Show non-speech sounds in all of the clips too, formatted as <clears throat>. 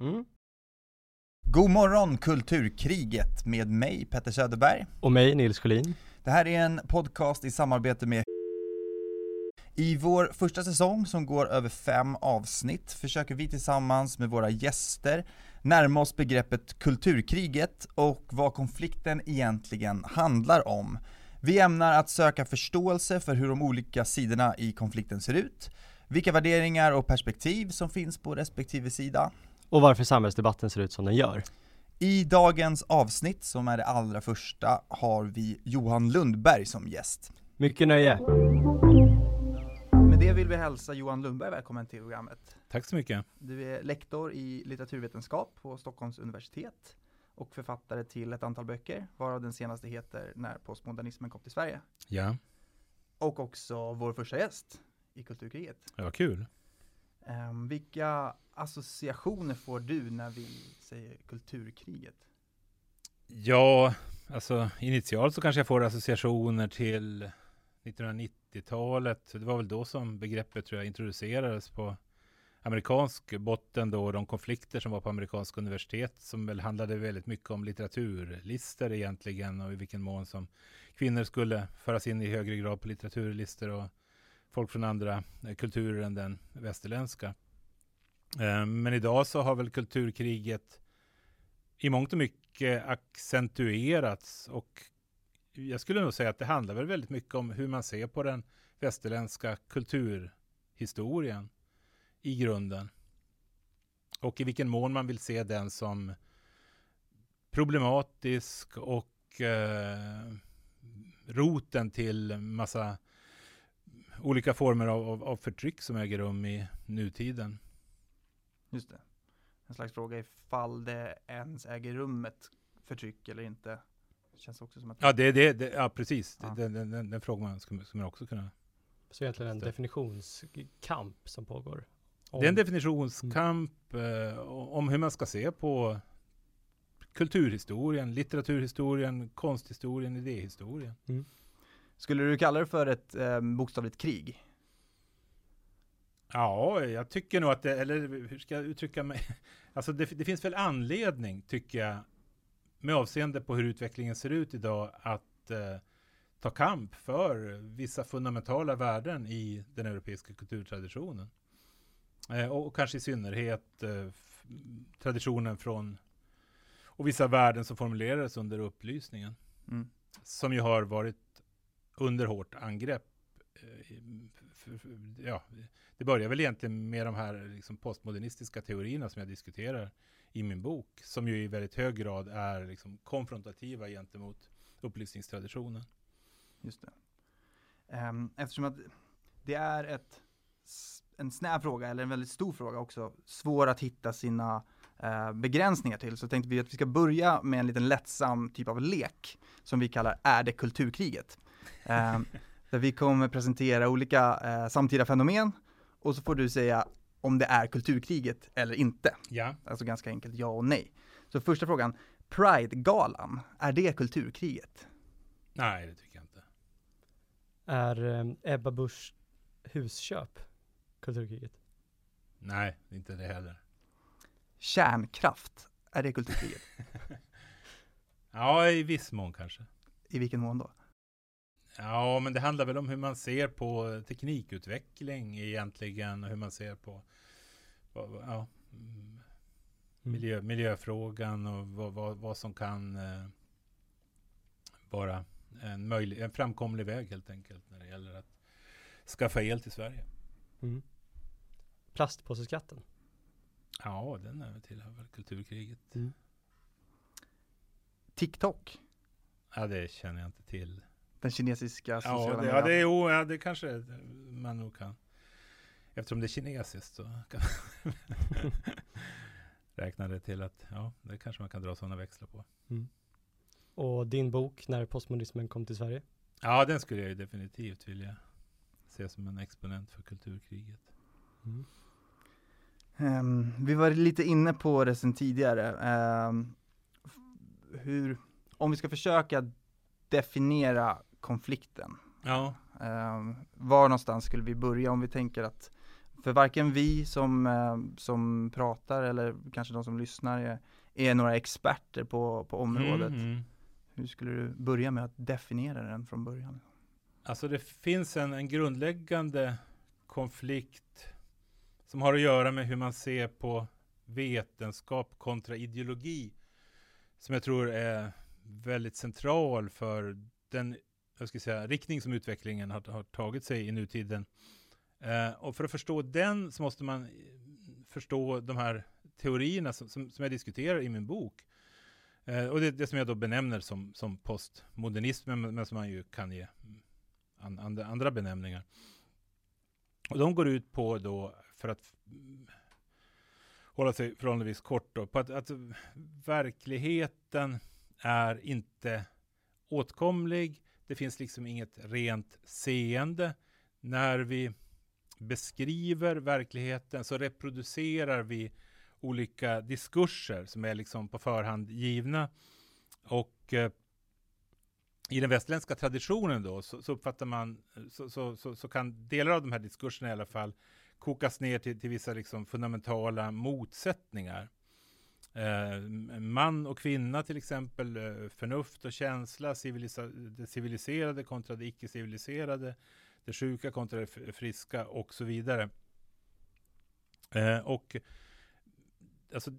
Mm. God morgon Kulturkriget med mig Petter Söderberg. Och mig, Nils Sjölin. Det här är en podcast i samarbete med i vår första säsong som går över fem avsnitt försöker vi tillsammans med våra gäster närma oss begreppet kulturkriget och vad konflikten egentligen handlar om. Vi ämnar att söka förståelse för hur de olika sidorna i konflikten ser ut, vilka värderingar och perspektiv som finns på respektive sida. Och varför samhällsdebatten ser ut som den gör. I dagens avsnitt, som är det allra första, har vi Johan Lundberg som gäst. Mycket nöje. Med det vill vi hälsa Johan Lundberg välkommen till programmet. Tack så mycket. Du är lektor i litteraturvetenskap på Stockholms universitet och författare till ett antal böcker, varav den senaste heter När postmodernismen kom till Sverige. Ja, Och också vår första gäst i Kulturkriget. var kul. Ehm, vilka associationer får du när vi säger kulturkriget? Ja, alltså initialt så kanske jag får associationer till 1990-talet. Det var väl då som begreppet tror jag introducerades på amerikansk botten då, de konflikter som var på amerikanska universitet som väl handlade väldigt mycket om litteraturlistor egentligen och i vilken mån som kvinnor skulle föras in i högre grad på litteraturlistor och folk från andra eh, kulturer än den västerländska. Eh, men idag så har väl kulturkriget i mångt och mycket accentuerats och jag skulle nog säga att det handlar väl väldigt mycket om hur man ser på den västerländska kulturhistorien i grunden. Och i vilken mån man vill se den som problematisk och eh, roten till massa olika former av, av, av förtryck som äger rum i nutiden. Just det. En slags fråga ifall det ens äger rum ett förtryck eller inte. Det känns också som att Ja, det, det, det, ja precis. Ja. Den, den, den, den frågan skulle, skulle man också kunna... Så egentligen en definitionskamp som pågår. Om- Det är en definitionskamp eh, om hur man ska se på kulturhistorien, litteraturhistorien, konsthistorien, idéhistorien. Skulle du kalla det för ett eh, bokstavligt krig? Ja, jag tycker nog att det, eller hur ska jag uttrycka mig? <laughs> Alltså det, det finns väl anledning, tycker jag, med avseende på hur utvecklingen ser ut idag, att eh, ta kamp för vissa fundamentala värden i den europeiska kulturtraditionen. Eh, och, och kanske i synnerhet eh, traditionen från och vissa värden som formulerades under upplysningen Mm. som ju har varit under hårt angrepp. eh, Ja, det börjar väl egentligen med de här liksom postmodernistiska teorierna som jag diskuterar i min bok, som ju i väldigt hög grad är liksom konfrontativa gentemot upplysningstraditionen. Just det. Ehm, eftersom att det är ett, en snäv fråga, eller en väldigt stor fråga också, svår att hitta sina eh, begränsningar till, så tänkte vi att vi ska börja med en liten lättsam typ av lek, som vi kallar Är det kulturkriget? Ehm, <laughs> där vi kommer presentera olika eh, samtida fenomen, och så får du säga om det är kulturkriget eller inte. Ja, Alltså ganska enkelt ja och nej. Så första frågan, Pride-galan, är det kulturkriget? nej det tycker jag inte. Är eh, Ebba Busch husköp kulturkriget? Nej, inte det heller. Kärnkraft, är det kulturkriget? <laughs> Ja, i viss mån kanske. I vilken mån då? Ja, men det handlar väl om hur man ser på teknikutveckling egentligen, och hur man ser på ja, mm, miljö, miljöfrågan och vad, vad, vad som kan eh, vara en, möjlig, en framkomlig väg helt enkelt när det gäller att skaffa el till Sverige. Mm. Plastpåseskatten? Ja, den är väl tillhör väl kulturkriget. TikTok, Ja, det känner jag inte till. den kinesiska Ja, sociala det, ja, det, är, medien. jo, ja, det kanske man nog kan. Eftersom det är kinesiskt så kan <laughs> räkna det till att ja, det kanske man kan dra sådana växlar på. Och din bok När postmodernismen kom till Sverige? Ja, den skulle jag ju definitivt vilja se som en exponent för kulturkriget. Mm. Ehm, vi var lite inne på det sen tidigare. F- hur, om vi ska försöka definiera konflikten. Ja. Eh, var någonstans skulle vi börja om vi tänker att för varken vi som, som pratar eller kanske de som lyssnar är, är några experter på, på området. Mm, mm. Hur skulle du börja med att definiera den från början? Alltså det finns en, en grundläggande konflikt som har att göra med hur man ser på vetenskap kontra ideologi. Som jag tror är väldigt central för den jag ska säga, riktning som utvecklingen har, har tagit sig i nutiden. Eh, och för att förstå den så måste man eh, förstå de här teorierna som, som, som jag diskuterar i min bok. Eh, och det, det som jag då benämner som, som postmodernism, men, men som man ju kan ge an, and, andra benämningar. Och de går ut på då, för att hålla sig förhållandevis kort då, på att, att verkligheten är inte åtkomlig. Det finns liksom inget rent seende. När vi beskriver verkligheten så reproducerar vi olika diskurser som är liksom på förhand givna. Och eh, i den västerländska traditionen då så, så uppfattar man, så, så, så, så, kan delar av de här diskurserna i alla fall kokas ner till, till vissa liksom fundamentala motsättningar. Eh, man och kvinna till exempel, eh, förnuft och känsla, civilisa det civiliserade kontra det icke-civiliserade, det sjuka kontra det friska och så vidare. Eh, och alltså,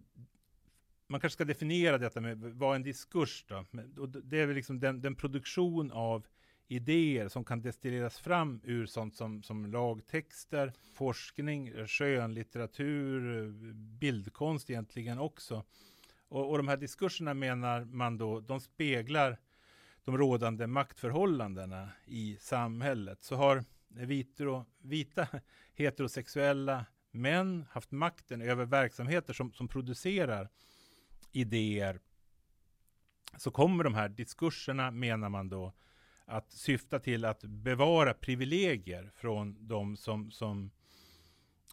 man kanske ska definiera detta med vad en diskurs då? Och det är väl liksom den, den, produktion av idéer som kan destilleras fram ur sånt som, som lagtexter, forskning, skönlitteratur, bildkonst egentligen också. Och, och de här diskurserna menar man då, de speglar de rådande maktförhållandena i samhället. Så har vitro, vita heterosexuella män haft makten över verksamheter som, som producerar idéer så kommer de här diskurserna, menar man då, att syfta till att bevara privilegier från de som, som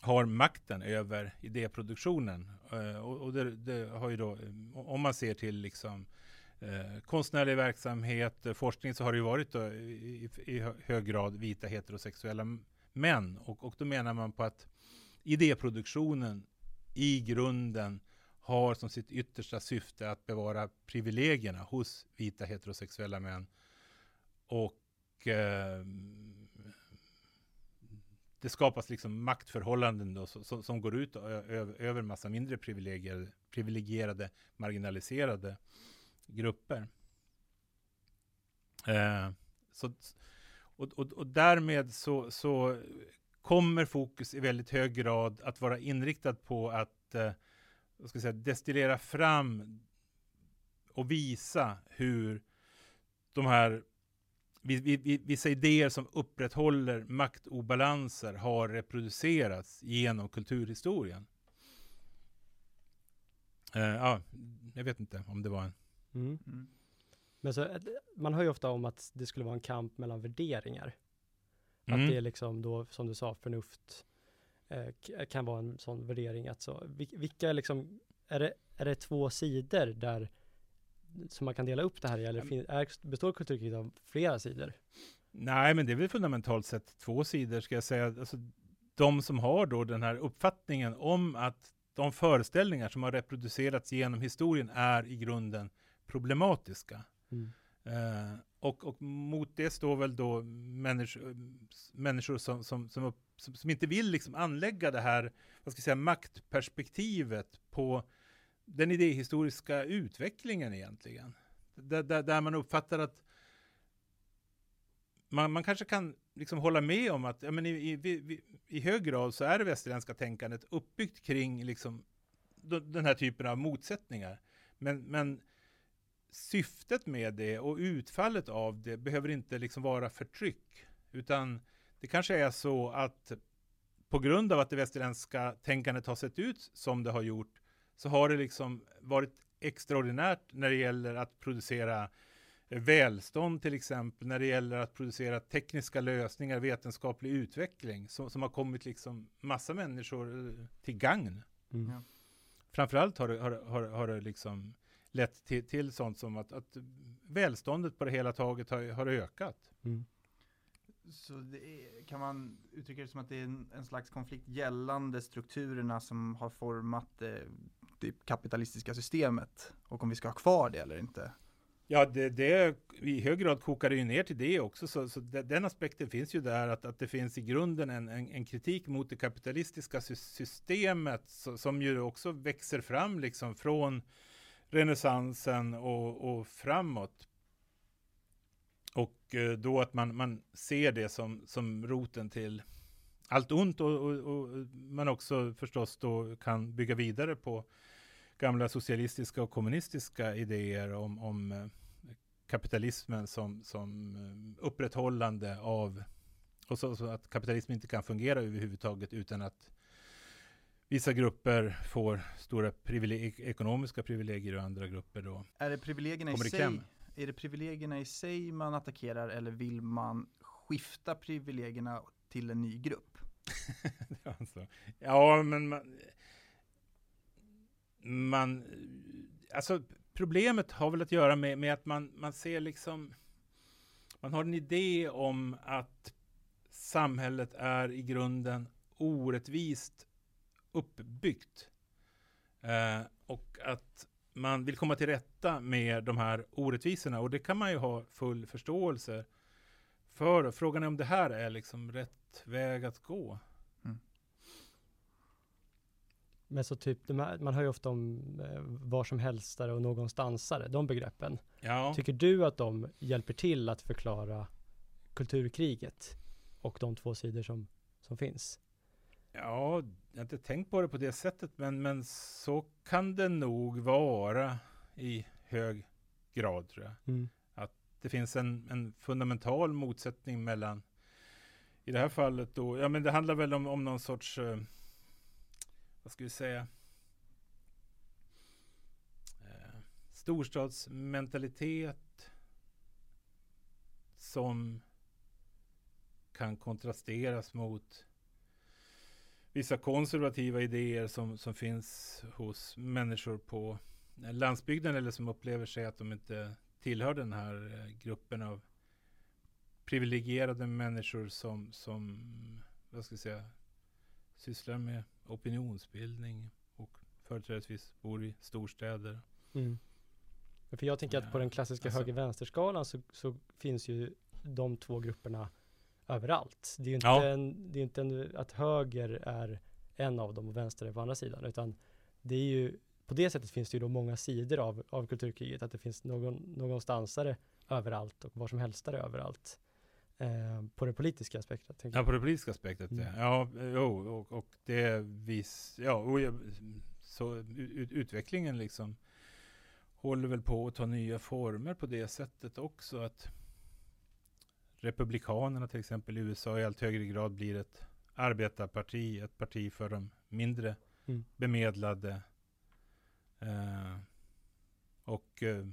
har makten över idéproduktionen. Uh, och, och det, det, har ju då, eh, om man ser till liksom uh, konstnärlig verksamhet, forskning, så har det ju varit då, i, i, hög grad vita heterosexuella män. Och, och då menar man på att idéproduktionen i grunden har som sitt yttersta syfte att bevara privilegierna hos vita heterosexuella män. Och eh, det skapas liksom maktförhållanden då, som, som går ut över, över massa mindre privilegierade, privilegierade marginaliserade grupper. Eh, så, och, och, och därmed så, så kommer fokus i väldigt hög grad att vara inriktad på att eh, vad ska jag säga, destillera fram och visa hur de här vissa idéer som upprätthåller maktobalanser har reproducerats genom kulturhistorien. Uh, ja, jag vet inte om det var en... Mm. Mm. Men så, man hör ju ofta om att det skulle vara en kamp mellan värderingar. Mm. Att det är liksom då, som du sa, förnuft, eh, kan vara en sån värdering att så, vilka liksom, är det, är det två sidor där som man kan dela upp det här i, eller är, består kulturkriget av flera sidor? Nej, men det är väl fundamentalt sett två sidor, ska jag säga. Alltså, de som har då den här uppfattningen om att de föreställningar som har reproducerats genom historien är i grunden problematiska. Mm. Eh, och, och, mot det står väl då människor, människor som, som, som, upp, som, inte vill liksom anlägga det här vad ska jag säga, maktperspektivet på den idéhistoriska utvecklingen egentligen. Där, där, där man uppfattar att man, man kanske kan liksom hålla med om att ja, men i, i, i hög grad så är det västerländska tänkandet uppbyggt kring liksom, den här typen av motsättningar. Men, men syftet med det och utfallet av det behöver inte liksom vara förtryck, utan det kanske är så att på grund av att det västerländska tänkandet har sett ut som det har gjort, så har det liksom varit extraordinärt när det gäller att producera välstånd till exempel, när det gäller att producera tekniska lösningar, vetenskaplig utveckling, som, som har kommit liksom massa människor till gagn. Mm. Framförallt har det, har, har, har det liksom lett till, till sånt som att, att välståndet på det hela taget har, har ökat. Mm. Så är, kan man uttrycka det som att det är en, en, slags konflikt gällande strukturerna som har format det typ kapitalistiska systemet och om vi ska ha kvar det eller inte? Ja, det, det i hög grad kokar det ju ner till det också, så, så den aspekten finns ju där att, att det finns i grunden en, en, en kritik mot det kapitalistiska systemet så, som ju också växer fram liksom från renässansen och, och framåt. Och eh, då att man, man ser det som, som roten till allt ont och, och, och man också förstås då kan bygga vidare på gamla socialistiska och kommunistiska idéer om, om eh, kapitalismen som, som eh, upprätthållande av och så, så, att kapitalismen inte kan fungera överhuvudtaget utan att vissa grupper får stora privileg ekonomiska privilegier och andra grupper då Är det privilegierna i sig, är det privilegierna i sig man attackerar eller vill man skifta privilegierna till en ny grupp? <laughs> alltså, ja, men man, man, alltså problemet har väl att göra med, med att man, man ser liksom, man har en idé om att samhället är i grunden orättvist uppbyggt. Eh, och att man vill komma till rätta med de här orättvisorna och det kan man ju ha full förståelse för. Frågan är om det här är liksom rätt väg att gå. Men så typ, man hör ju ofta om eh, var som helstare och någonstansare, de begreppen. Ja. Tycker du att de hjälper till att förklara kulturkriget och de två sidor som, som finns? Ja, jag har inte tänkt på det på det sättet, men, men så kan det nog vara i hög grad tror jag. Mm. Det finns en, en fundamental motsättning mellan, i det här fallet då, ja men det handlar väl om, om någon sorts eh, vad ska vi säga, eh, storstadsmentalitet som kan kontrasteras mot vissa konservativa idéer som, som finns hos människor på eh, landsbygden eller som upplever sig att de inte tillhör den här eh, gruppen av privilegierade människor som, som vad ska jag säga, sysslar med opinionsbildning och företrädesvis bor i storstäder. Mm. För jag tänker att på den klassiska alltså, höger-vänster-skalan så, så, finns ju de två grupperna överallt. Det är ju inte, ja. en, det är inte en, att höger är en av dem och vänster är på andra sidan, utan det är ju på det sättet finns det ju då många sidor av, av kulturkriget, att det finns någon, någonstansare överallt och var som helstare överallt. Eh, på det politiska aspektet. Ja, på det politiska aspektet, mm. ja. Jo, och, och det vis, ja, och så ut, utvecklingen liksom håller väl på att ta nya former på det sättet också. Att Republikanerna till exempel i USA i allt högre grad blir ett arbetarparti, ett parti för de mindre mm. bemedlade. Eh, och eh,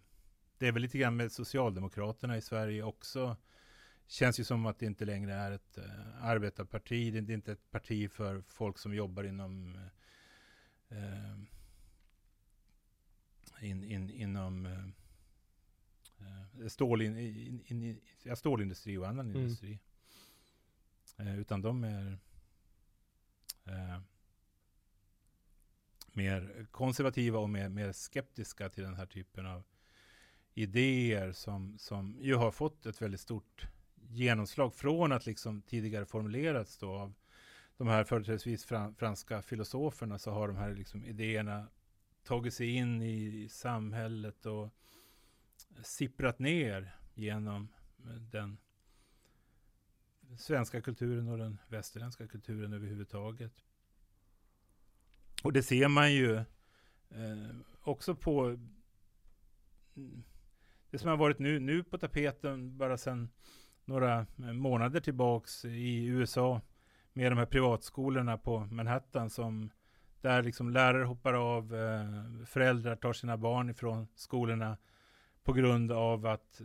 det är väl lite grann med Socialdemokraterna i Sverige också känns ju som att det inte längre är ett uh, arbetarparti. Det är inte ett parti för folk som jobbar inom uh, in, in, inom uh, stålin, in, in, ja, stålindustri och annan mm. industri. utan de är mer konservativa och mer, mer skeptiska till den här typen av idéer som, som ju har fått ett väldigt stort genomslag från att liksom tidigare formulerats då av de här företrädesvis franska filosoferna så har de här liksom idéerna tagit sig in i samhället och sipprat ner genom den svenska kulturen och den västerländska kulturen överhuvudtaget. Och det ser man ju eh, också på mm, det som har varit nu, nu på tapeten bara sedan några månader tillbaks i USA med de här privatskolorna på Manhattan som där liksom lärare hoppar av, eh, föräldrar tar sina barn ifrån skolorna på grund av att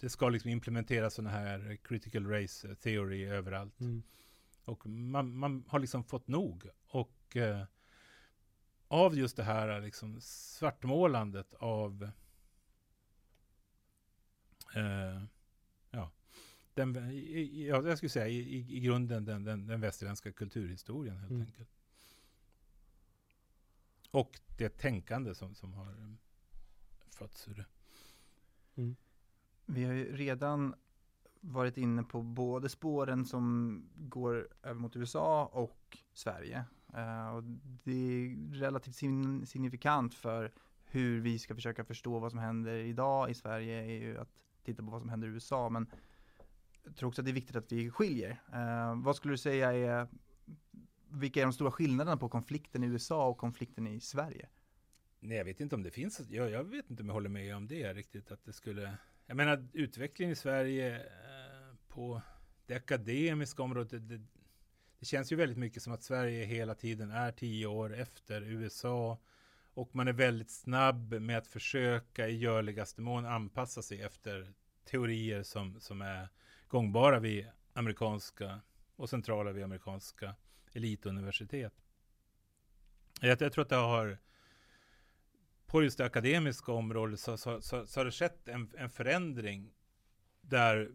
det ska liksom implementeras sådana här critical race theory överallt. Mm. Och man, man, har liksom fått nog. Och eh, av just det här liksom svartmålandet av eh, ja, den, i, ja, jag skulle säga i, i grunden den, den, den västerländska kulturhistorien helt mm. enkelt. Och det tänkande som, som har um, fötts ur det. Mm. Vi har ju redan varit inne på både spåren som går över mot USA och Sverige. Uh, och det är relativt signifikant för hur vi ska försöka förstå vad som händer idag i Sverige är ju att titta på vad som händer i USA. Men jag tror också att det är viktigt att vi skiljer. Uh, vad skulle du säga är, vilka är de stora skillnaderna på konflikten i USA och konflikten i Sverige? Nej, jag vet inte om det finns, jag, jag vet inte om jag håller med om det riktigt, att det skulle, jag menar utvecklingen i Sverige eh, på det akademiska området, det, det, känns ju väldigt mycket som att Sverige hela tiden är tio år efter USA och man är väldigt snabb med att försöka i görligaste mån anpassa sig efter teorier som, som är gångbara vid amerikanska och centrala vid amerikanska elituniversitet. Jag, jag tror att det har på just det akademiska området så, så, så, så har det skett en, en, förändring där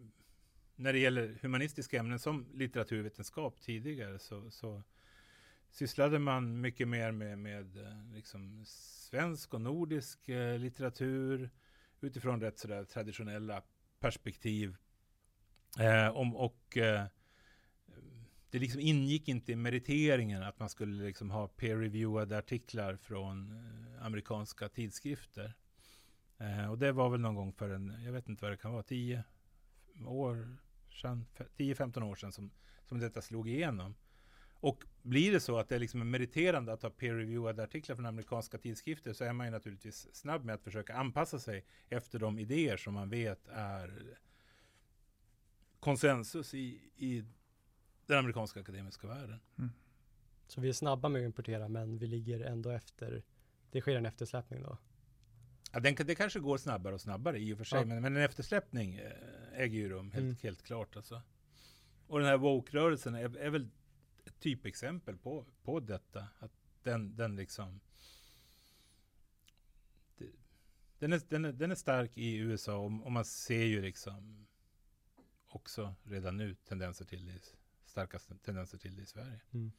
när det gäller humanistiska ämnen som litteraturvetenskap tidigare så, så sysslade man mycket mer med, med eh, liksom svensk och nordisk eh, litteratur utifrån rätt sådär traditionella perspektiv. Eh, om, och eh, det liksom ingick inte i meriteringen att man skulle liksom ha peer-reviewade artiklar från eh, amerikanska tidskrifter. Eh, och det var väl någon gång för en, jag vet inte vad det kan vara, tio år sedan, 10-15 år sedan som, som detta slog igenom. Och blir det så att det är liksom meriterande att ha peer-reviewade artiklar från amerikanska tidskrifter så är man ju naturligtvis snabb med att försöka anpassa sig efter de idéer som man vet är konsensus i, i den amerikanska akademiska världen. Mm. Så vi är snabba med att importera men vi ligger ändå efter. Det sker en eftersläpning då? Ja, den, det kanske går snabbare och snabbare i och för sig, ja. men, men en eftersläpning eh, äger ju rum helt, mm. helt klart. Alltså. Och den här woke-rörelsen är, är, väl ett typexempel på, på detta. Att den, den liksom det, den, är, den, är, den är stark i USA och, och man ser ju liksom också redan nu tendenser till det starkaste tendenser till det i Sverige. Mm.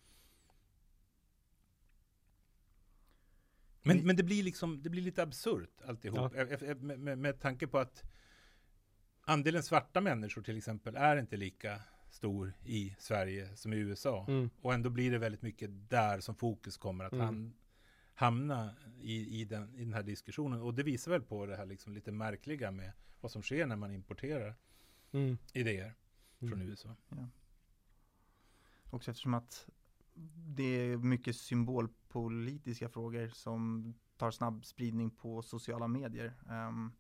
Men, men det blir liksom, det blir lite absurt alltihop. Ja. Med, med, med tanke på att andelen svarta människor till exempel är inte lika stor i Sverige som i USA. Mm. Och ändå blir det väldigt mycket där som fokus kommer att mm. hamna i, i, den, i den här diskussionen. Och det visar väl på det här liksom lite märkliga med vad som sker när man importerar mm. idéer från mm. USA. Ja. Också eftersom att det är mycket symbolpolitiska frågor som tar snabb spridning på sociala medier. Um,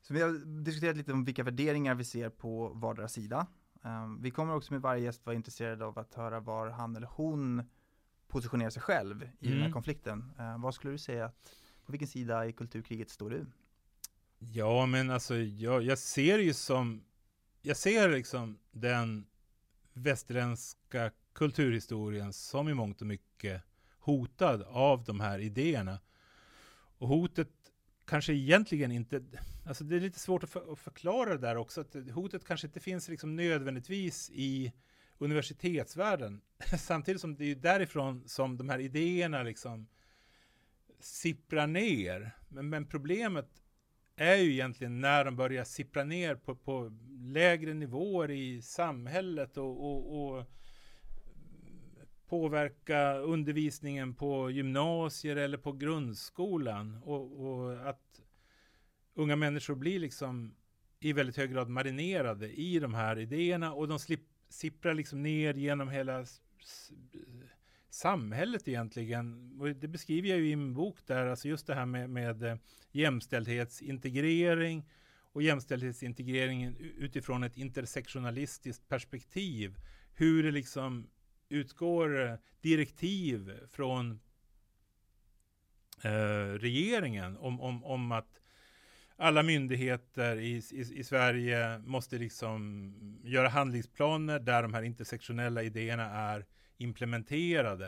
så vi har diskuterat lite om vilka värderingar vi ser på vardera sida. Um, vi kommer också med varje gäst vara intresserade av att höra var han eller hon positionerar sig själv i mm. den här mm. konflikten. Uh, vad skulle du säga att, på vilken sida i kulturkriget står du? Ja, men alltså jag, jag ser ju som, jag ser liksom den västerländska kulturhistorien som i mångt och mycket hotad av de här idéerna. Och hotet kanske egentligen inte, alltså det är lite svårt att, för, att förklara det där också, att hotet kanske inte finns liksom nödvändigtvis i universitetsvärlden, <laughs> samtidigt som det är därifrån som de här idéerna liksom sipprar ner. Men, men problemet är ju egentligen när de börjar sippra ner på, på lägre nivåer i samhället och, och, och, påverka undervisningen på gymnasier eller på grundskolan. Och, och, att unga människor blir liksom i väldigt hög grad marinerade i de här idéerna och de slip, sipprar liksom ner genom hela samhället egentligen. Och det beskriver jag ju i min bok där, alltså just det här med, med eh, jämställdhetsintegrering och jämställdhetsintegreringen utifrån ett intersektionalistiskt perspektiv. Hur det liksom utgår eh, direktiv från eh, regeringen om, om, om att alla myndigheter i, i, i, Sverige måste liksom göra handlingsplaner där de här intersektionella idéerna är implementerade.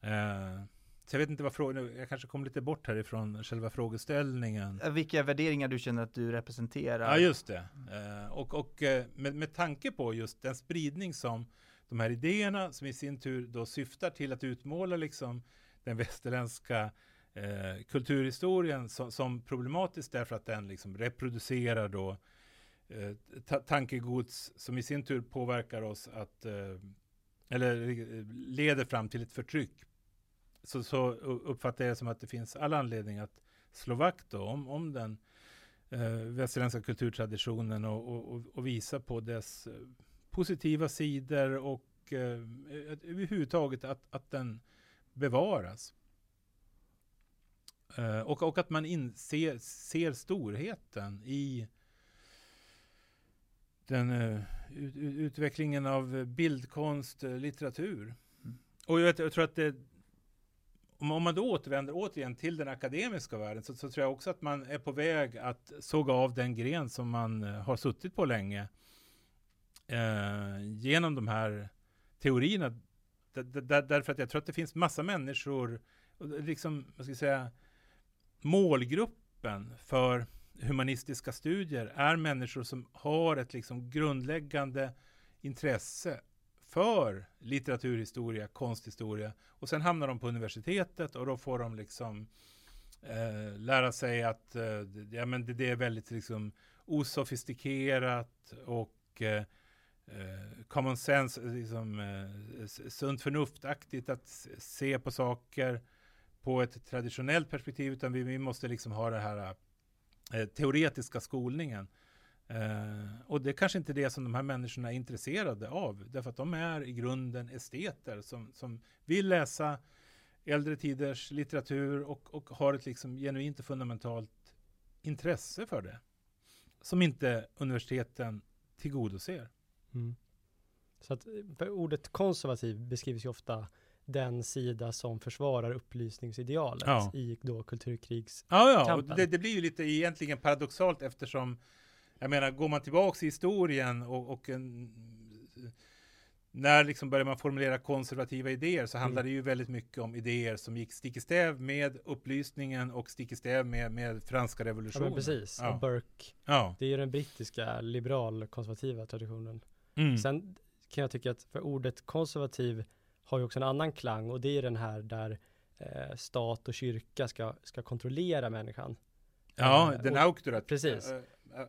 Eh, så jag vet inte vad frågan, jag kanske kom lite bort härifrån själva frågeställningen. Eh, Vilka värderingar du känner att du representerar? Ja, just det. Eh, och och eh, med, med tanke på just den spridning som de här idéerna, som i sin tur då syftar till att utmåla liksom den västerländska eh, kulturhistorien som, som problematisk därför att den liksom reproducerar då eh, ta tankegods som i sin tur påverkar oss att eh, eller eh, leder fram till ett förtryck. Så, så uppfattar jag det som att det finns all anledning att slå vakt om, om den eh, västerländska kulturtraditionen och, och, och, visa på dess eh, positiva sidor och eh, överhuvudtaget att, att den bevaras. Eh, och, och att man inser, ser storheten i den uh, ut, utvecklingen av bildkonst, uh, litteratur. Mm. Och jag, jag, tror att det, om, om, man då återvänder återigen till den akademiska världen så, så, tror jag också att man är på väg att såga av den gren som man har suttit på länge genom de här teorierna. därför att jag tror att det finns massa människor, liksom, vad ska jag säga, målgruppen för humanistiska studier är människor som har ett liksom grundläggande intresse för litteraturhistoria, konsthistoria och sen hamnar de på universitetet och då får de liksom eh, lära sig att eh, ja, men det, det, är väldigt liksom osofistikerat och eh, eh common sense, eh, liksom, eh, sunt förnuftaktigt att se på saker på ett traditionellt perspektiv, utan vi, vi måste liksom ha det här eh, eh, teoretiska skolningen. Eh, och det är kanske inte det som de här människorna är intresserade av, därför att de är i grunden esteter som, som vill läsa äldre tiders litteratur och, och har ett liksom genuint och fundamentalt intresse för det. Som inte universiteten tillgodoser. Mm. Så att eh, ordet konservativ beskrivs ju ofta den sida som försvarar upplysningsidealet ja. i då kulturkrigskampen. Ja, ja, och det, det, blir ju lite egentligen paradoxalt eftersom jag menar, går man tillbaks i historien och, och en, när liksom börjar man formulera konservativa idéer så handlar mm. det ju väldigt mycket om idéer som gick stick i stäv med upplysningen och stick i stäv med, med franska revolutionen. Ja, precis. Ja. Och Burke. Ja. Det är ju den brittiska liberal-konservativa traditionen. Mm. Sen kan jag tycka att för ordet konservativ har ju också en annan klang och det är den här där eh, stat och kyrka ska, ska kontrollera människan. Ja, eh, den och, auktorat precis. Äh,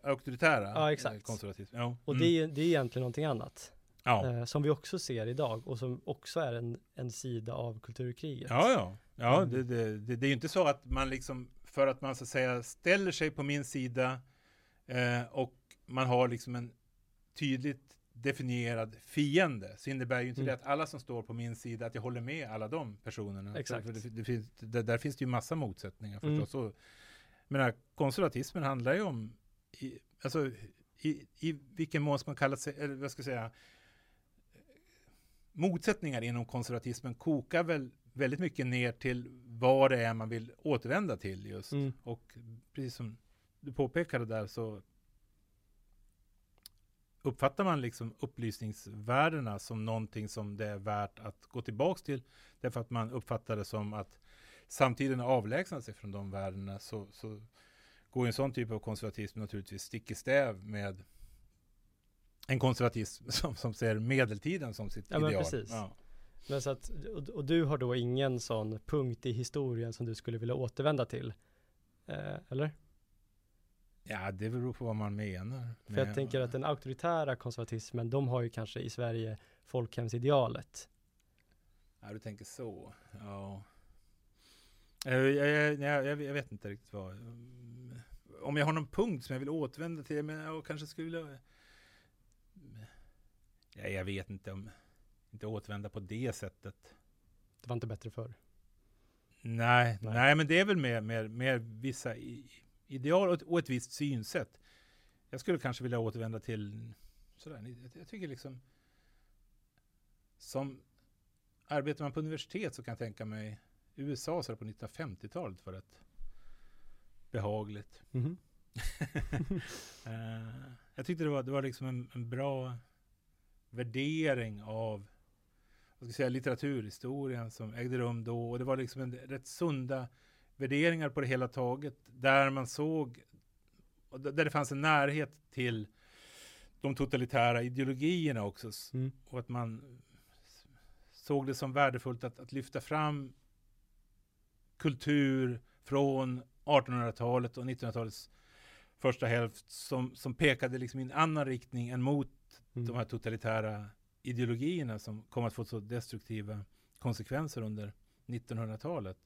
auktoritära ja, exakt. konservatism. Ja. Och det, mm. är, det är egentligen någonting annat. Ja. Eh, som vi också ser idag och som också är en, en sida av kulturkriget. Ja, ja. ja mm. det, det, det, det, är ju inte så att man liksom, för att man så att säga ställer sig på min sida eh, och man har liksom en tydligt definierad fiende så innebär ju inte mm. det att alla som står på min sida att jag håller med alla de personerna. Exakt. Det, det finns, det, där finns det ju massa motsättningar mm. förstås. Mm. Men konservatismen handlar ju om i, alltså, i, i vilken mån ska man kalla sig, eller vad ska jag säga, motsättningar inom konservatismen kokar väl väldigt mycket ner till vad det är man vill återvända till just. Mm. Och precis som du påpekade där så uppfattar man liksom upplysningsvärdena som någonting som det är värt att gå tillbaks till, därför att man uppfattar det som att samtiden har avlägsnat sig från de värdena, så, så går en sån typ av konservatism naturligtvis stick i stäv med en konservatism <laughs> som, som ser medeltiden som sitt ja, ideal. Men precis. Ja. Men så att, och, och, du har då ingen sån punkt i historien som du skulle vilja återvända till? Eh, eller? Ja, det beror på vad man menar. För jag tänker att den auktoritära konservatismen, de har ju kanske i Sverige folkhemsidealet. Ja, du tänker så. Ja. Jag, jag, jag, jag, vet inte riktigt vad. Om jag har någon punkt som jag vill återvända till, men jag kanske skulle vilja... Ja, jag vet inte om... Inte återvända på det sättet. Det var inte bättre förr? Nej, nej, nej men det är väl med, med, med vissa i, ideal och ett visst synsätt. Jag skulle kanske vilja återvända till sådär, jag tycker liksom som arbetar man på universitet så kan jag tänka mig USA så på 1950-talet var rätt behagligt. Mm -hmm. uh, <laughs> jag tyckte det var, det var liksom en, en, bra värdering av vad ska jag säga, litteraturhistorien som ägde rum då. Och det var liksom en rätt sunda värderingar på det hela taget. Där man såg, där det fanns en närhet till de totalitära ideologierna också. Mm. Och att man såg det som värdefullt att, att lyfta fram kultur från 1800-talet och 1900-talets första hälft som, som pekade liksom i en annan riktning än mot mm. de här totalitära ideologierna som kom att få så destruktiva konsekvenser under 1900-talet.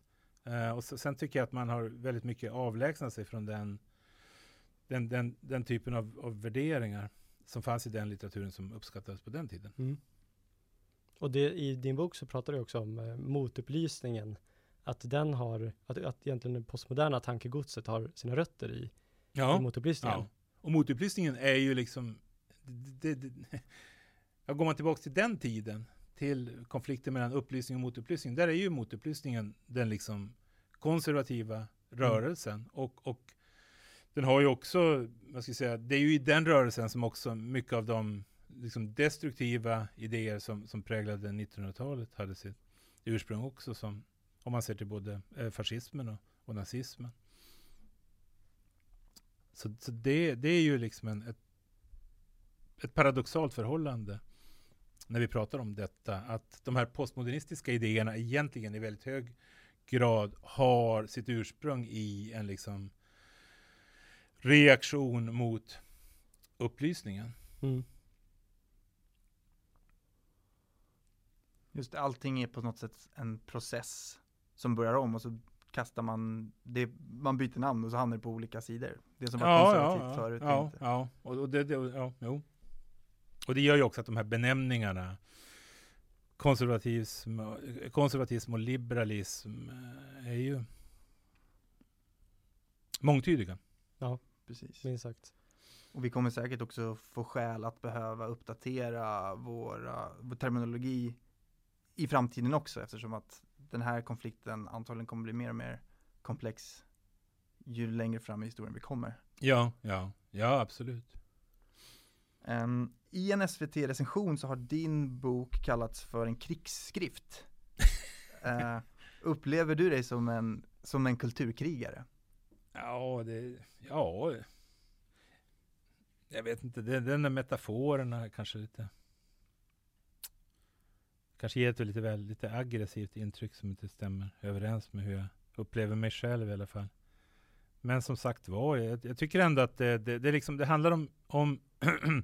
Uh, och så, sen tycker jag att man har väldigt mycket avlägsnat sig från den, den, den, den typen av, av värderingar som fanns i den litteraturen som uppskattades på den tiden. Mm. Och det, i din bok så pratar du också om eh, motupplysningen, att den har, att, att egentligen det postmoderna tankegodset har sina rötter i, ja. i motupplysningen. Ja. Och motupplysningen är ju liksom, det, det, <laughs> ja, går man tillbaka till den tiden, till konflikten mellan upplysning och motupplysning, där är ju motupplysningen den liksom konservativa mm. rörelsen. Mm. Och, och den har ju också, vad ska jag säga, det är ju i den rörelsen som också mycket av de liksom destruktiva idéer som, som präglade 1900-talet hade sitt ursprung också, som, om man ser till både eh, fascismen och, och nazismen. Så, så det, det är ju liksom en, ett, ett paradoxalt förhållande när vi pratar om detta, att de här postmodernistiska idéerna egentligen i väldigt hög grad har sitt ursprung i en liksom reaktion mot upplysningen. Mm. Just allting är på något sätt en process som börjar om och så kastar man, det, man byter namn och så hamnar det på olika sidor. Det som var ja, konservativt ja, förut. Ja, ja. Och, och, det, det, ja, jo. och det gör ju också att de här benämningarna konservatism, konservatism och liberalism eh, är ju mångtydiga. Ja, precis. Minst sagt. Och vi kommer säkert också få skäl att behöva uppdatera våra, vår terminologi i framtiden också eftersom att den här konflikten antagligen kommer bli mer och mer komplex ju längre fram i historien vi kommer. Ja, ja, ja absolut. Um, I en SVT-recension så har din bok kallats för en krigsskrift. uh, <laughs> upplever du dig som en, som en kulturkrigare? Ja, det, ja. Jag vet inte, det, den där metaforerna kanske lite kanske ger ett lite, väl, lite aggressivt intryck som inte stämmer överens med hur jag upplever mig själv i alla fall. Men som sagt var, jag, jag tycker ändå att det, det, det, liksom, det handlar om, om <clears throat>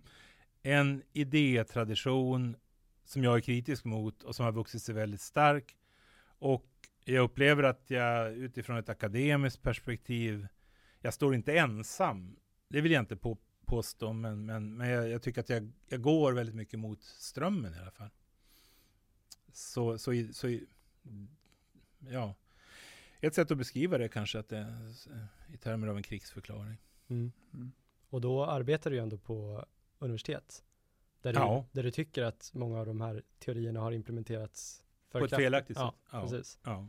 en idétradition som jag är kritisk mot och som har vuxit sig väldigt stark. Och jag upplever att jag utifrån ett akademiskt perspektiv, jag står inte ensam. Det vill jag inte på, påstå, men, men, men jag, jag tycker att jag, jag går väldigt mycket mot strömmen i alla fall. Så, så, så ja, ett sätt att beskriva det kanske att det är i termer av en krigsförklaring. Mm. Mm. Och då arbetar du ju ändå på universitet. Där du, ja. där du tycker att många av de här teorierna har implementerats för På ett felaktigt sätt. Ja, precis. Ja.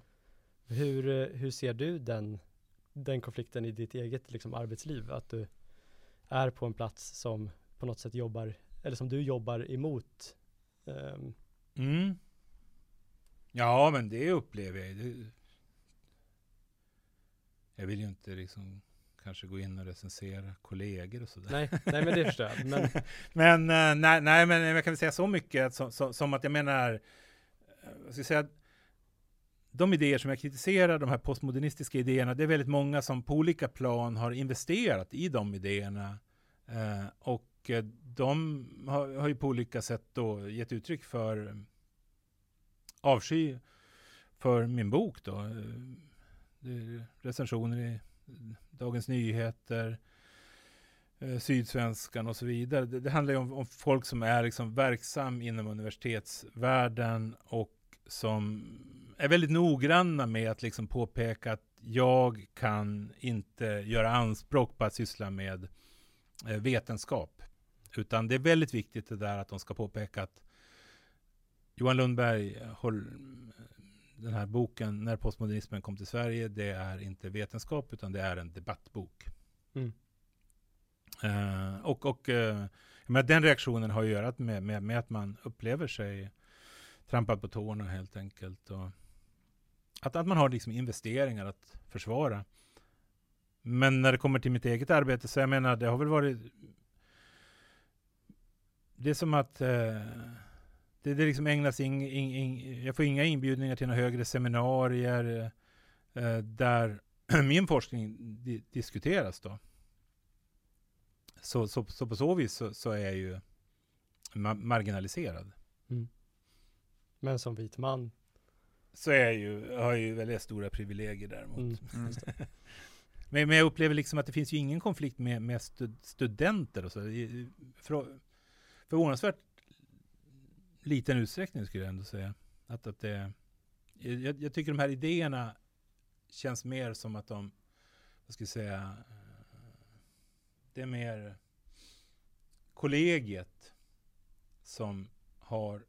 Hur, hur ser du den, den konflikten i ditt eget liksom, arbetsliv? Att du är på en plats som på något sätt jobbar, eller som du jobbar emot um, mm. Ja, men det upplever jag. Det, jag vill ju inte liksom kanske gå in och recensera kollegor och sådär. Nej, nej men det förstår jag. Men, <laughs> men uh, nej, nej, men jag kan väl säga så mycket som, som, som att jag menar, uh, vad ska jag säga, de idéer som jag kritiserar, de här postmodernistiska idéerna, det är väldigt många som på olika plan har investerat i de idéerna. Uh, och de har, har ju på olika sätt då gett uttryck för avsky för min bok då. recensioner i Dagens Nyheter, eh, Sydsvenskan och så vidare. Det, det handlar ju om, om, folk som är liksom verksam inom universitetsvärlden och som är väldigt noggranna med att liksom påpeka att jag kan inte göra anspråk på att syssla med eh, vetenskap. Utan det är väldigt viktigt det där att de ska påpeka att Johan Lundberg, eh, den här boken, När postmodernismen kom till Sverige, det är inte vetenskap utan det är en debattbok. Mm. Uh, och och uh, men den reaktionen har ju att göra med, med, med, att man upplever sig trampad på tårna helt enkelt. Och att, att man har liksom investeringar att försvara. Men när det kommer till mitt eget arbete så jag menar, det har väl varit det är som att eh, det, det liksom ägnas in, in, in, jag får inga inbjudningar till några högre seminarier eh, där <clears throat> min forskning di diskuteras då. Så, så, så, på så vis så, så är jag ju ma marginaliserad. Mm. Men som vit man? Så är jag ju, jag har ju väldigt stora privilegier däremot. Mm. Mm. <laughs> men, men jag upplever liksom att det finns ju ingen konflikt med, med stud studenter och så. För, förvånansvärt liten utsträckning skulle jag ändå säga. Att, att det, jag, jag tycker de här idéerna känns mer som att de, vad ska jag säga, det är mer kollegiet som har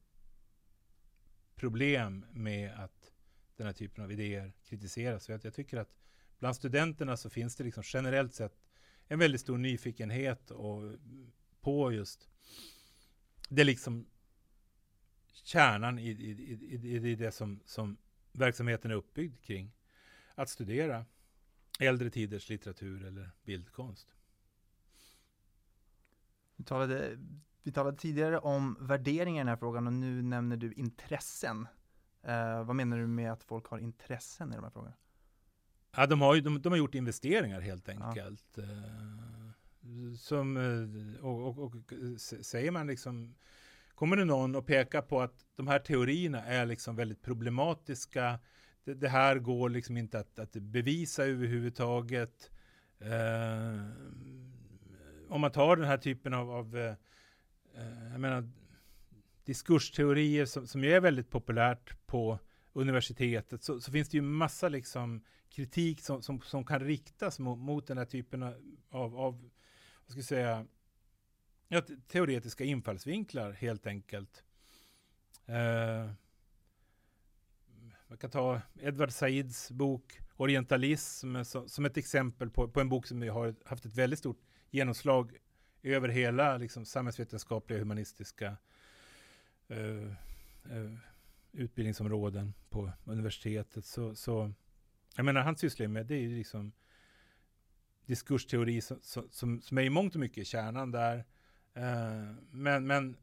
problem med att den här typen av idéer kritiseras. Så jag, jag tycker att bland studenterna så finns det liksom generellt sett en väldigt stor nyfikenhet och på just det liksom kärnan i, i, i, i det som, som verksamheten är uppbyggd kring. Att studera äldre tiders litteratur eller bildkonst. Vi talade, vi talade tidigare om värderingar i den här frågan och nu nämner du intressen. Eh, vad menar du med att folk har intressen i de här frågorna? Ja, de, har ju, de, de har gjort investeringar helt enkelt. Ja. Eh, som, eh, och, och, och, säger man liksom, kommer det någon och pekar på att de här teorierna är liksom väldigt problematiska, det, det här går liksom inte att, att bevisa överhuvudtaget. Eh, om man tar den här typen av, av eh, eh, jag menar, diskursteorier som, som är väldigt populärt på universitetet så, så, finns det ju massa liksom kritik som, som, som kan riktas mot, mot den här typen av, av vad ska jag säga, ja, teoretiska infallsvinklar helt enkelt. Eh, man kan ta Edward Saids bok Orientalism som, som ett exempel på, på, en bok som har haft ett väldigt stort genomslag över hela liksom, samhällsvetenskapliga humanistiska eh, eh, utbildningsområden på universitetet. Så, så jag menar, han sysslar med det är ju liksom diskursteori som, som, som är i mångt och mycket kärnan där. Uh, men, men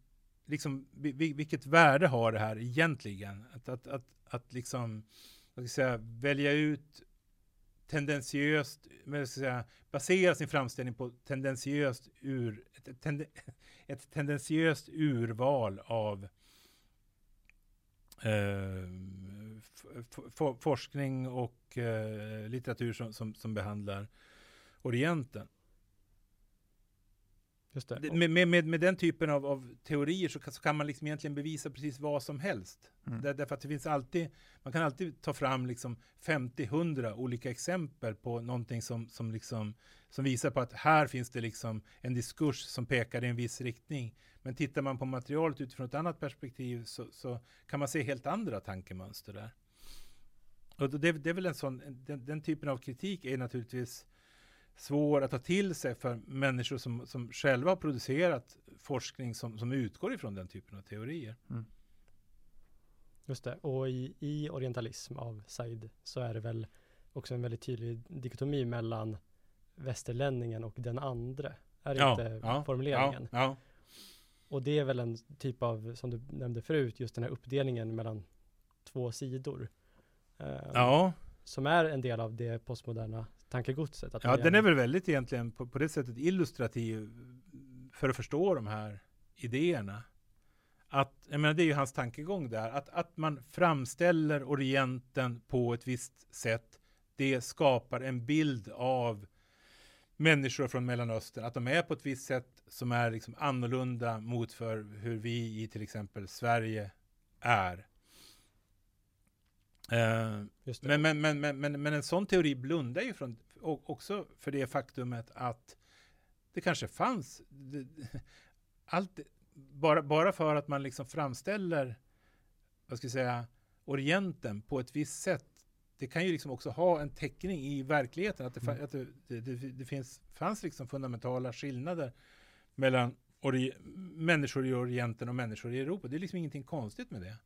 liksom, vilket värde har det här egentligen? Att, att, att, att liksom, vad ska jag säga, välja ut tendensiöst, men ska säga, basera sin framställning på tendensiöst ur, ett, tende, <laughs> ett tendensiöst urval av eh, forskning och eh, litteratur som, som, som behandlar Orienten. Med, med, med, med den typen av, av teorier så kan, så kan, man liksom egentligen bevisa precis vad som helst. Mm. Där, därför att det finns alltid, man kan alltid ta fram liksom 50-100 olika exempel på någonting som, som, liksom, som visar på att här finns det liksom en diskurs som pekar i en viss riktning. Men tittar man på materialet utifrån ett annat perspektiv så, så kan man se helt andra tankemönster där. Och det, det är väl en sån, den, den typen av kritik är naturligtvis svår att ta till sig för människor som, som själva har producerat forskning som, som utgår ifrån den typen av teorier. Mm. Just det, och i, i orientalism av Said så är det väl också en väldigt tydlig dikotomi mellan västerlänningen och den andre. Är det ja, inte ja, formuleringen? Ja. Och det är väl en typ av, som du nämnde förut, just den här uppdelningen mellan två sidor. Um, ja. Som är en del av det postmoderna tankegodset. ja, den är väl väldigt egentligen på, på det sättet illustrativ för att förstå de här idéerna. Att, jag menar, det är ju hans tankegång där, att, att man framställer Orienten på ett visst sätt, det skapar en bild av människor från Mellanöstern, att de är på ett visst sätt som är liksom annorlunda mot för hur vi i till exempel Sverige är. Uh, men, men, men, men, men, men en sån teori blundar ju från, också för det faktumet att det kanske fanns det, <laughs> allt, bara, bara för att man liksom framställer, vad ska jag säga, Orienten på ett visst sätt. Det kan ju liksom också ha en täckning i verkligheten, att det, mm. att det, det, det, finns, fanns liksom fundamentala skillnader mellan ori, människor i Orienten och människor i Europa. Det är liksom ingenting konstigt med det.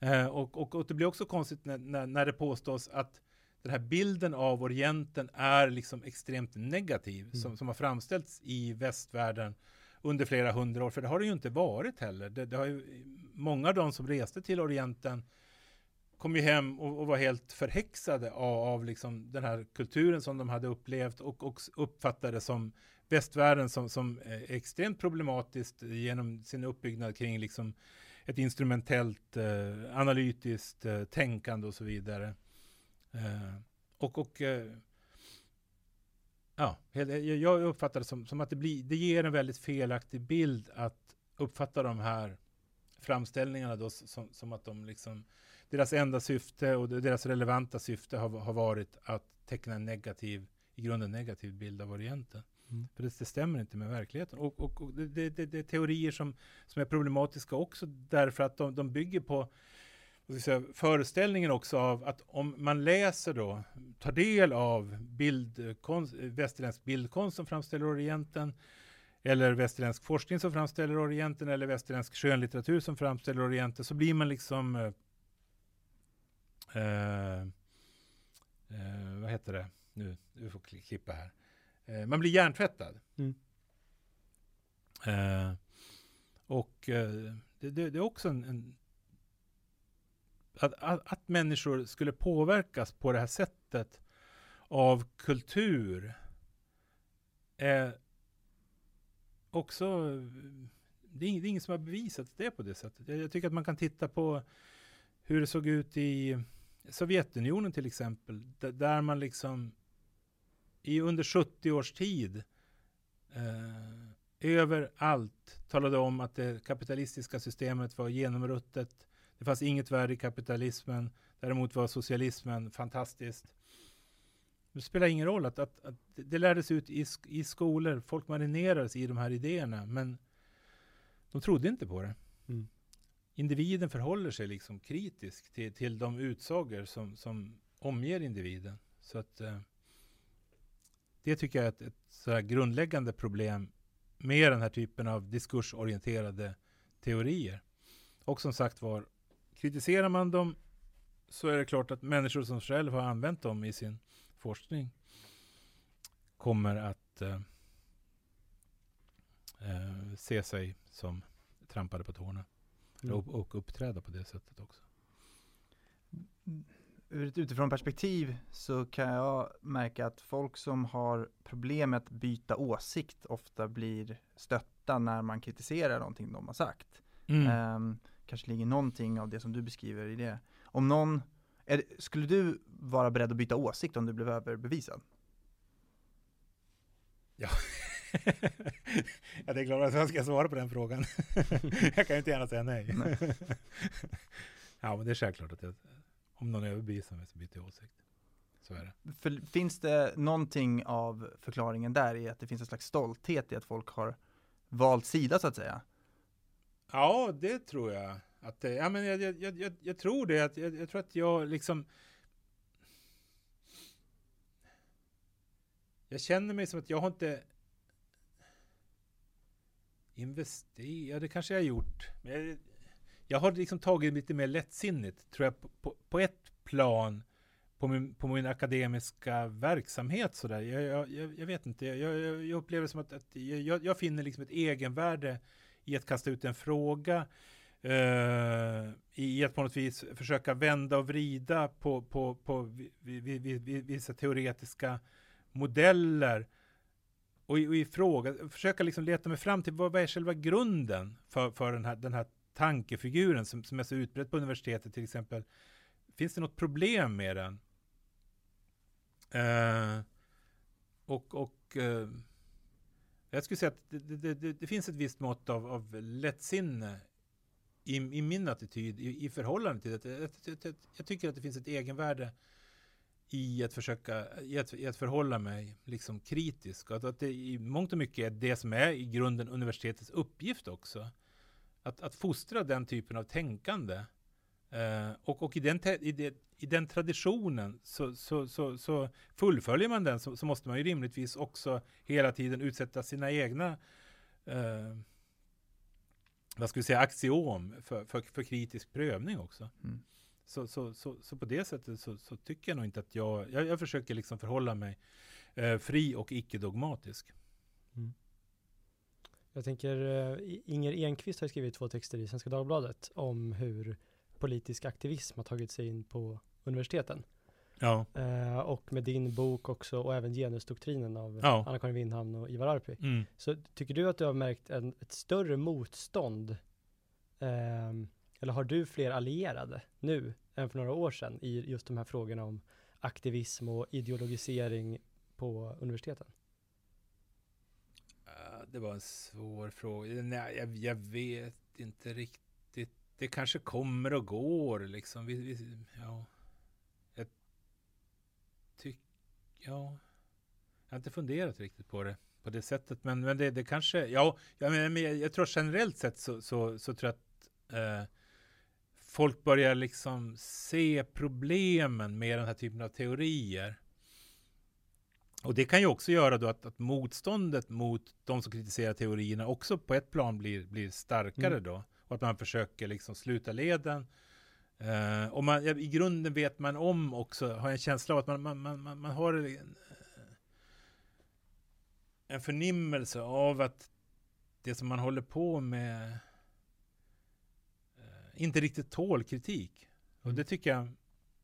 Eh, och, och, och, det blir också konstigt när, när, när, det påstås att den här bilden av Orienten är liksom extremt negativ, mm. som, som har framställts i västvärlden under flera hundra år, för det har det ju inte varit heller. Det, det har ju, många av de som reste till Orienten kom ju hem och, och var helt förhäxade av, av liksom den här kulturen som de hade upplevt och, och uppfattade som västvärlden som, som extremt problematiskt genom sin uppbyggnad kring liksom ett instrumentellt, eh, analytiskt eh, tänkande och så vidare. Eh, och, och eh, ja, eh, jag uppfattar det som, som att det, blir, det ger en väldigt felaktig bild att uppfatta de här framställningarna då som, som att de liksom, deras enda syfte och deras relevanta syfte har, har varit att teckna en negativ, i grunden negativ bild av Orienten. Mm. För det, det, stämmer inte med verkligheten. Och, och, och det, det, det, är teorier som, som är problematiska också därför att de, de bygger på säga, föreställningen också av att om man läser då, tar del av bildkonst, västerländsk bildkonst som framställer Orienten, eller västerländsk forskning som framställer Orienten, eller västerländsk skönlitteratur som framställer Orienten, så blir man liksom eh, eh, eh vad heter det? Nu, du får klippa här. Eh, man blir hjärntvättad. Mm. Eh, och eh, det, det, det, är också en, en att, att, att, människor skulle påverkas på det här sättet av kultur är också det är, ingen som har bevisat det på det sättet. Jag, jag tycker att man kan titta på hur det såg ut i Sovjetunionen till exempel, där man liksom i under 70 års tid eh, överallt talade om att det kapitalistiska systemet var genomruttet. Det fanns inget värde i kapitalismen. Däremot var socialismen fantastiskt. Det spelar ingen roll att, att, att det lärdes ut i, i skolor. Folk marinerades i de här idéerna. Men de trodde inte på det. Mm. Individen förhåller sig liksom kritisk till, till de utsagor som, som omger individen. Så att eh, det tycker jag är ett, ett så grundläggande problem med den här typen av diskursorienterade teorier. Och som sagt var, kritiserar man dem så är det klart att människor som själv har använt dem i sin forskning kommer att eh, eh, se sig som trampade på tårna. Mm. Och, och uppträda på det sättet också. Ur ett utifrån perspektiv så kan jag märka att folk som har problem med att byta åsikt ofta blir stötta när man kritiserar någonting de har sagt. Mm. Um, kanske ligger någonting av det som du beskriver i det. Om någon, är, skulle du vara beredd att byta åsikt om du blev överbevisad? Ja. <laughs> ja, det är klart att jag ska svara på den frågan. <laughs> jag kan ju inte gärna säga nej. nej. <laughs> ja, men det är självklart att jag om någon överbevisar mig så byter jag åsikt. Så är det. För, finns det någonting av förklaringen där i att det finns en slags stolthet i att folk har valt sida så att säga? Ja, det tror jag. Att ja, men jag, jag, jag, jag tror det. Att, jag, tror att jag liksom Jag känner mig som att jag har inte investerat, det kanske jag har gjort. Men jag, har liksom tagit lite mer lättsinnigt, tror jag, på, på ett plan på min, på min akademiska verksamhet. Sådär. Jag, jag, jag vet inte, jag, jag, upplever det som att, att jag, jag, finner liksom ett egenvärde i att kasta ut en fråga, eh, i att på något vis försöka vända och vrida på, på, på vi, vi, vi, vissa teoretiska modeller och i, och i fråga, försöka liksom leta mig fram till vad, vad är själva grunden för, för den, här, den här tankefiguren som, som är så utbredd på universitetet till exempel. Finns det något problem med den? Uh, och och uh, jag skulle säga att det, det, det, det, finns ett visst mått av, av lättsinne i, i min attityd i, i förhållande till det. Jag, jag, jag, tycker att det finns ett egenvärde i att försöka, i att, i att förhålla mig liksom kritisk. Att, att det i mångt och mycket är det som är i grunden universitetets uppgift också att, att fostra den typen av tänkande. Eh, och och i, den i, det, i den traditionen så, så, så, så fullföljer man den så, så, måste man ju rimligtvis också hela tiden utsätta sina egna eh, vad ska vi säga, axiom för, för, för kritisk prövning också. Mm. Så, så, så, så, på det sättet så, så, tycker jag nog inte att jag, jag, jag försöker liksom förhålla mig eh, fri och icke-dogmatisk. Mm. Jag tänker, uh, Inger Enqvist har skrivit två texter i Svenska Dagbladet om hur politisk aktivism har tagit sig in på universiteten. Ja. Uh, och med din bok också och även genusdoktrinen av ja. Anna-Karin Windhamn och Ivar Arpi. Mm. Så tycker du att du har märkt en, ett större motstånd um, eller har du fler allierade nu än för några år sedan i just de här frågorna om aktivism och ideologisering på universiteten? Det var en svår fråga. Nej, jag, jag vet inte riktigt. Det kanske kommer och går liksom. Vi, vi, ja. Jag tycker, ja. Jag har inte funderat riktigt på det på det sättet. Men, men det, det kanske, ja, jag, men, jag, jag tror generellt sett så, så, så tror jag att eh, folk börjar liksom se problemen med den här typen av teorier. Och det kan ju också göra då att, att motståndet mot de som kritiserar teorierna också på ett plan blir, blir starkare mm. då. Och att man försöker liksom sluta leden. Uh, och man, i grunden vet man om också, har en känsla av att man, man, man, man har en, en förnimmelse av att det som man håller på med inte riktigt tål kritik. Och det tycker jag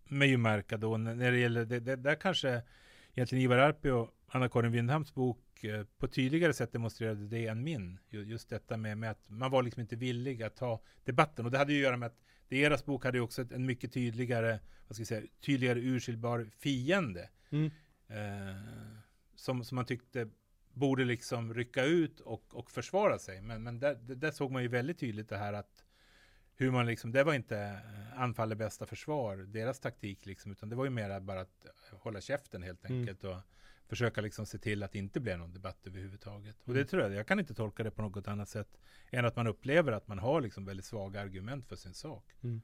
mig ju märka då när det gäller, det, det där kanske egentligen Ivar Arpi och Anna-Karin Windhams bok eh, på tydligare sätt demonstrerade det än min. Just detta med, med, att man var liksom inte villig att ta debatten. Och det hade ju att göra med att deras bok hade ju också en mycket tydligare, vad ska jag säga, tydligare urskiljbar fiende. Mm. Eh, som, som man tyckte borde liksom rycka ut och, och försvara sig. Men, men där, där såg man ju väldigt tydligt det här att hur man liksom, det var inte eh, anfall är bästa försvar, deras taktik liksom, utan det var ju mer bara att hålla käften helt mm. enkelt mm. och försöka liksom se till att det inte blev någon debatt överhuvudtaget. Och det mm. tror jag, jag kan inte tolka det på något annat sätt än att man upplever att man har liksom väldigt svaga argument för sin sak. Mm.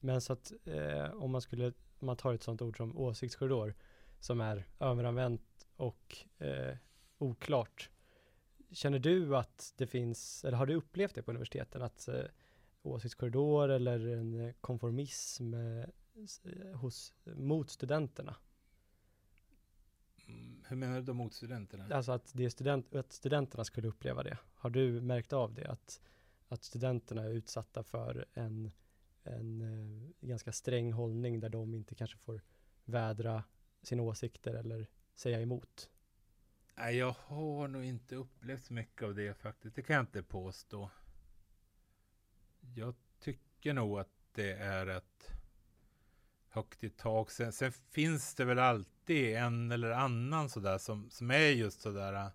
Men så att eh, om man skulle, man tar ett sådant ord som åsiktskorridor som är överanvänt och eh, oklart Känner du att det finns, eller har du upplevt det på universiteten, att eh, åsiktskorridor eller en konformism eh, hos, mot studenterna? Mm, hur menar du då mot studenterna? Alltså att, det student, att studenterna skulle uppleva det. Har du märkt av det? Att, att studenterna är utsatta för en, en eh, ganska sträng hållning där de inte kanske får vädra sina åsikter eller säga emot? Nej, jag har nog inte upplevt så mycket av det faktiskt. Det kan jag inte påstå. Jag tycker nog att det är ett högt i tak. Sen, sen finns det väl alltid en eller annan sådär som, som är just sådär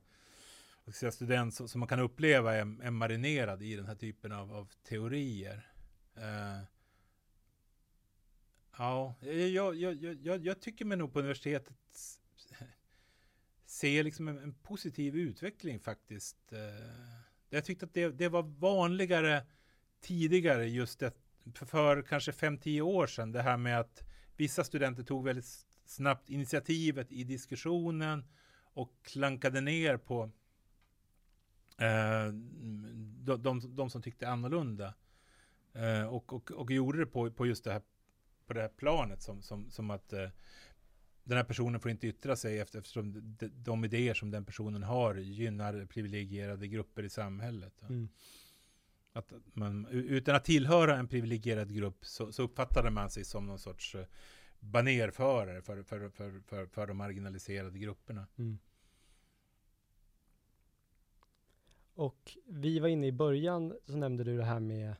säga, student som, som, man kan uppleva är, är, marinerad i den här typen av, av teorier. Uh, ja, jag, jag, jag, jag, tycker mig nog på universitetet se liksom en, en, positiv utveckling faktiskt. Eh, jag tyckte att det, det var vanligare tidigare just det, för, för kanske 5-10 år sedan, det här med att vissa studenter tog väldigt snabbt initiativet i diskussionen och klankade ner på eh, de, de, de, som tyckte annorlunda. Eh, och, och, och gjorde det på, på just det här, på det här planet som, som, som att eh, den här personen får inte yttra sig eftersom de, de idéer som den personen har gynnar privilegierade grupper i samhället. Mm. Att man, utan att tillhöra en privilegierad grupp så, så uppfattade man sig som någon sorts eh, banerförare för, för, för, för, för de marginaliserade grupperna. Mm. Och vi var inne i början så nämnde du det här med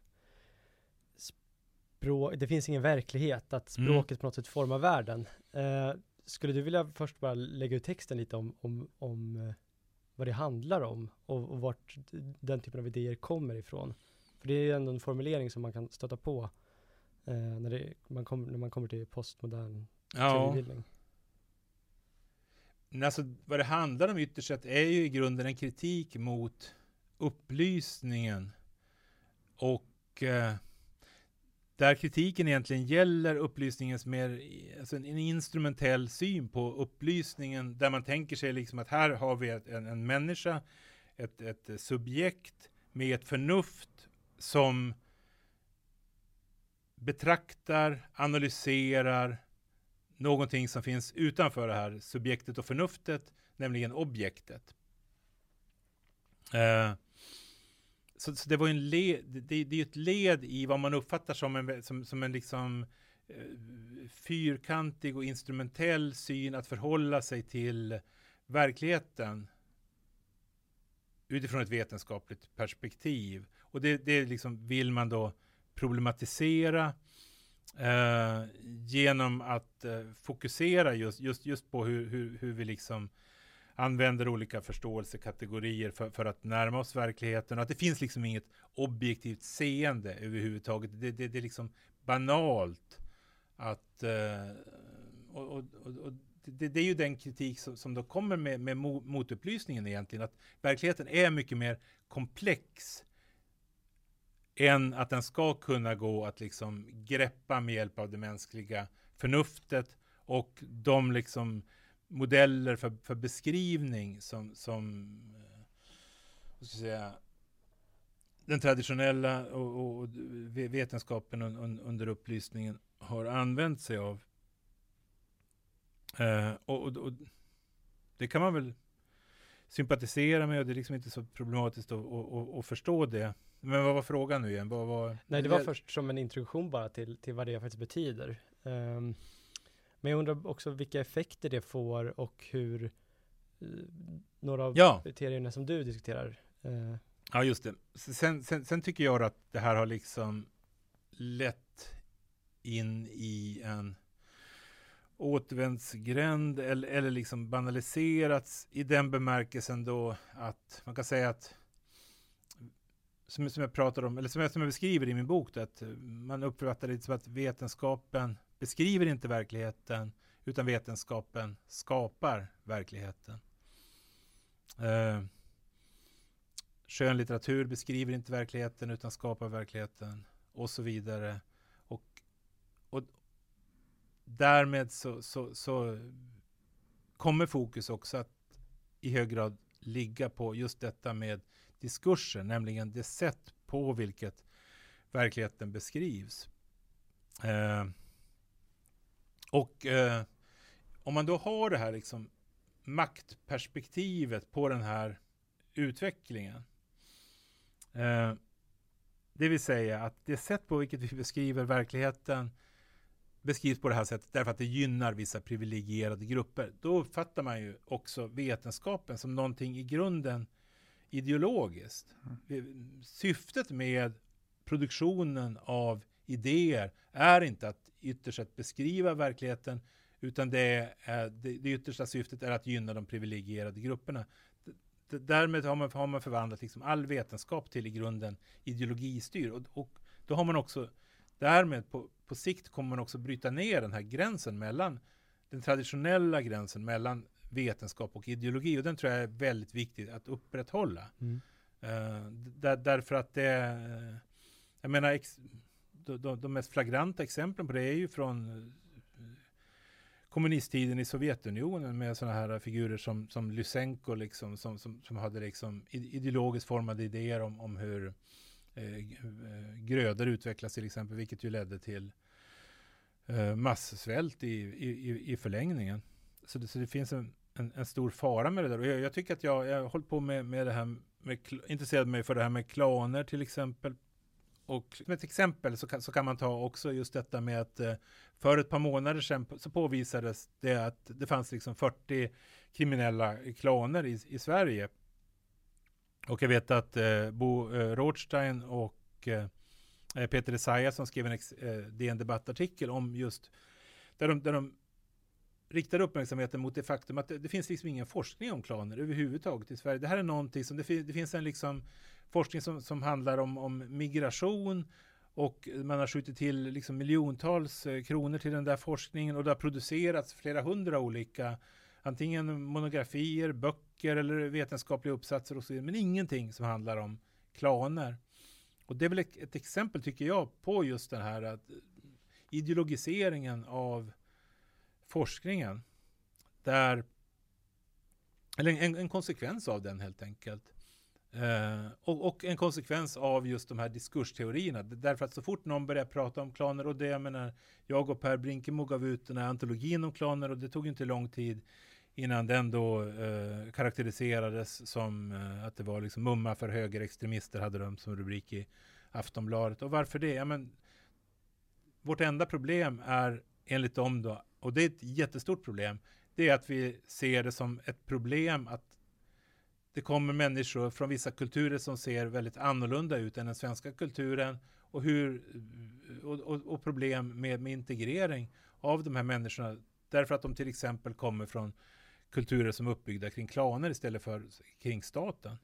språk, det finns ingen verklighet, att mm. språket mm. på något sätt formar världen. Eh, skulle du vilja först bara lägga ut texten lite om, om, om eh, vad det handlar om och, och vart den typen av idéer kommer ifrån? För det är ju ändå en formulering som man kan stöta på eh, när, det, man kom, när man kommer till postmodern ja. teoribildning. Alltså vad det handlar om ytterst sett är ju i grunden en kritik mot upplysningen och eh, där kritiken egentligen gäller upplysningens mer, alltså en, en instrumentell syn på upplysningen, där man tänker sig liksom att här har vi en, en människa, ett, ett subjekt med ett förnuft som betraktar, analyserar någonting som finns utanför det här subjektet och förnuftet, nämligen objektet. Eh, så, så, det var en led, det, det är ett led i vad man uppfattar som en, som, som en liksom eh, fyrkantig och instrumentell syn att förhålla sig till verkligheten utifrån ett vetenskapligt perspektiv. Och det, det liksom vill man då problematisera eh, genom att eh, fokusera just, just, just på hur, hur, hur vi liksom använder olika förståelsekategorier för, för att närma oss verkligheten. Och att det finns liksom inget objektivt seende överhuvudtaget. Det, det, det är liksom banalt att... Eh, och, och, och, det, det, är ju den kritik som, som då kommer med, med motupplysningen egentligen. Att verkligheten är mycket mer komplex än att den ska kunna gå att liksom greppa med hjälp av det mänskliga förnuftet och de liksom modeller för, för beskrivning som, som eh, vad ska jag säga, den traditionella och, och vetenskapen un, under upplysningen har använt sig av. Eh, och, och, och, det kan man väl sympatisera med och det är liksom inte så problematiskt att, att, att förstå det. Men vad var frågan nu igen? Vad var... Nej, det var först som en introduktion bara till, till vad det faktiskt betyder. Um, men jag undrar också vilka effekter det får och hur uh, några av ja. kriterierna som du diskuterar. Uh. Ja, just det. Sen, sen, sen, tycker jag att det här har liksom lett in i en återvändsgränd eller, eller liksom banaliserats i den bemärkelsen då att man kan säga att som, som jag pratar om, eller som jag, som jag beskriver i min bok, att man uppfattar det som att vetenskapen beskriver inte verkligheten, utan vetenskapen skapar verkligheten. Eh, skönlitteratur beskriver inte verkligheten, utan skapar verkligheten, och så vidare. Och, och därmed så, så, så kommer fokus också att i hög grad ligga på just detta med diskursen, nämligen det sätt på vilket verkligheten beskrivs. Eh, och eh, om man då har det här liksom maktperspektivet på den här utvecklingen. Eh, det vill säga att det sätt på vilket vi beskriver verkligheten beskrivs på det här sättet därför att det gynnar vissa privilegierade grupper. Då uppfattar man ju också vetenskapen som någonting i grunden ideologiskt. Mm. Syftet med produktionen av idéer är inte att ytterst sett beskriva verkligheten, utan det, är, det, det yttersta syftet är att gynna de privilegierade grupperna. D därmed har man, har man förvandlat liksom all vetenskap till i grunden ideologistyrd. Och, och då har man också, därmed på, på sikt kommer man också bryta ner den här gränsen mellan den traditionella gränsen mellan vetenskap och ideologi. Och den tror jag är väldigt viktig att upprätthålla. Mm. Uh, där, därför att det, uh, jag menar, ex, de, de, mest flagranta exemplen på det är ju från eh, kommunisttiden i Sovjetunionen med sådana här figurer som, som Lysenko, liksom, som, som, som hade liksom ideologiskt formade idéer om, om hur eh, eh, grödor utvecklas till exempel, vilket ju ledde till massvält i, i, i förlängningen. Så det, så det finns en, en, en, stor fara med det där. Och jag, jag tycker att jag, jag har hållit på med, med det här, med, intresserad mig för det här med klaner till exempel. Och som ett exempel så kan, så kan man ta också just detta med att eh, för ett par månader sedan så påvisades det att det fanns liksom 40 kriminella klaner i, i Sverige. Och jag vet att eh, Bo eh, Rothstein och eh, eh Peter Esaiasson skrev en eh, DN debattartikel om just där de, där de riktar uppmärksamheten mot det faktum att det, det, finns liksom ingen forskning om klaner överhuvudtaget i Sverige. Det här är någonting som, det, det finns en liksom forskning som, som handlar om, om migration och man har skjutit till liksom miljontals eh, kronor till den där forskningen och det har producerats flera hundra olika antingen monografier, böcker eller vetenskapliga uppsatser och så vidare, men ingenting som handlar om klaner. Och det är väl ett, ett exempel, tycker jag, på just den här att ideologiseringen av forskningen. Där, eller en, en konsekvens av den helt enkelt. Eh, och, och, en konsekvens av just de här diskursteorierna. Därför att så fort någon börjar prata om klaner, och det jag menar, jag och Per Brinkemo gav ut den här antologin om klaner och det tog inte lång tid innan den då eh, karaktäriserades som eh, att det var liksom mumma för högerextremister hade de som rubrik i Aftonbladet. Och varför det? Ja, men, vårt enda problem är enligt dem då, och det är ett jättestort problem, det är att vi ser det som ett problem att det kommer människor från vissa kulturer som ser väldigt annorlunda ut än den svenska kulturen och, hur, och, och, och problem med, med integrering av de här människorna därför att de till exempel kommer från kulturer som är uppbyggda kring klaner istället för kring staten.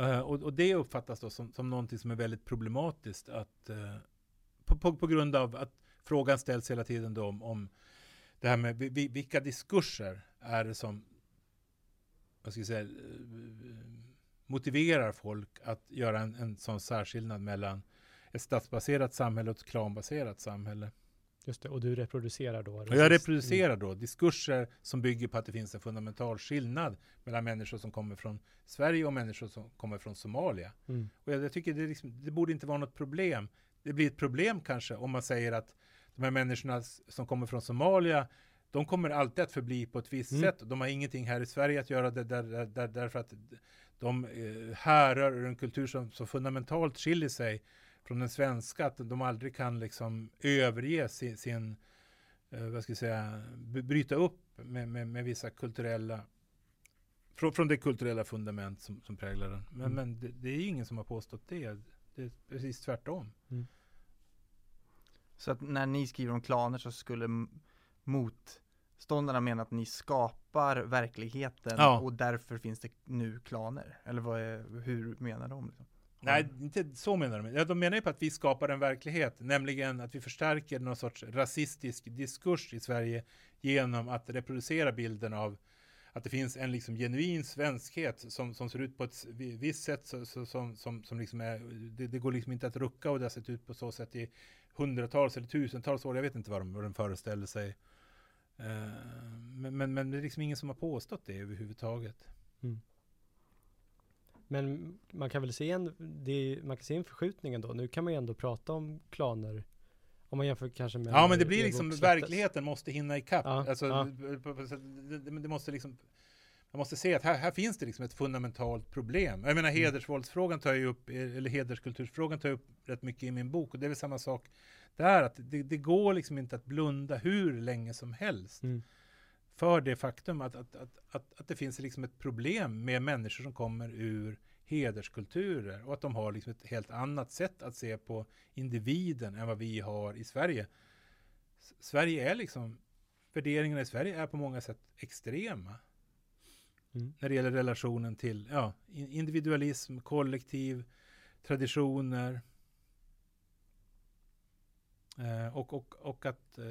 Uh, och, och, det uppfattas då som, som någonting som är väldigt problematiskt att uh, på, på, på, grund av att frågan ställs hela tiden då om, om det här med vilka diskurser är det som vad ska jag säga, motiverar folk att göra en, en sån särskillnad mellan ett stadsbaserat samhälle och ett klanbaserat samhälle. Just det, och du reproducerar då? Och jag reproducerar då diskurser som bygger på att det finns en fundamental skillnad mellan människor som kommer från Sverige och människor som kommer från Somalia. Mm. Och jag, jag, tycker det, liksom, det borde inte vara något problem. Det blir ett problem kanske om man säger att de här människorna som kommer från Somalia de kommer alltid att förbli på ett visst mm. sätt. De har ingenting här i Sverige att göra där, där, där, därför att de eh, härrör ur en kultur som så fundamentalt skiljer sig från den svenska, att de aldrig kan liksom överge sin, sin eh, vad ska jag säga, bryta upp med, med, med vissa kulturella från, från det kulturella fundament som, som präglar den. Men, mm. men det, det, är ingen som har påstått det. Det är precis tvärtom. Mm. Så att när ni skriver om klaner så skulle motståndarna menar att ni skapar verkligheten ja. och därför finns det nu klaner? Eller vad är, hur menar de? Liksom? Nej, inte så menar de. De menar ju på att vi skapar en verklighet, nämligen att vi förstärker någon sorts rasistisk diskurs i Sverige genom att reproducera bilden av att det finns en liksom genuin svenskhet som, som ser ut på ett visst sätt så, så, som, som, som liksom är, det, det, går liksom inte att rucka och det har sett ut på så sätt i hundratals eller tusentals år. Jag vet inte vad de, vad de föreställer sig. Uh, men, men, men, det är liksom ingen som har påstått det överhuvudtaget. Mm. Men man kan väl se en, det, man kan se en förskjutning ändå. Nu kan man ju ändå prata om klaner om man jämför kanske med Ja men det blir liksom, verkligheten måste hinna ikapp. Ja, alltså, ja. Det, det, måste liksom man måste se att här, här, finns det liksom ett fundamentalt problem. Jag menar mm. hedersvåldsfrågan tar jag upp, eller hederskultursfrågan tar jag upp rätt mycket i min bok. Och det är väl samma sak där, att det, det går liksom inte att blunda hur länge som helst. Mm. För det faktum att, att, att, att, att det finns liksom ett problem med människor som kommer ur hederskulturer och att de har liksom ett helt annat sätt att se på individen än vad vi har i Sverige. Sverige är liksom, värderingarna i Sverige är på många sätt extrema. Mm. När det gäller relationen till ja, individualism, kollektiv, traditioner. Eh, och, och, och att eh,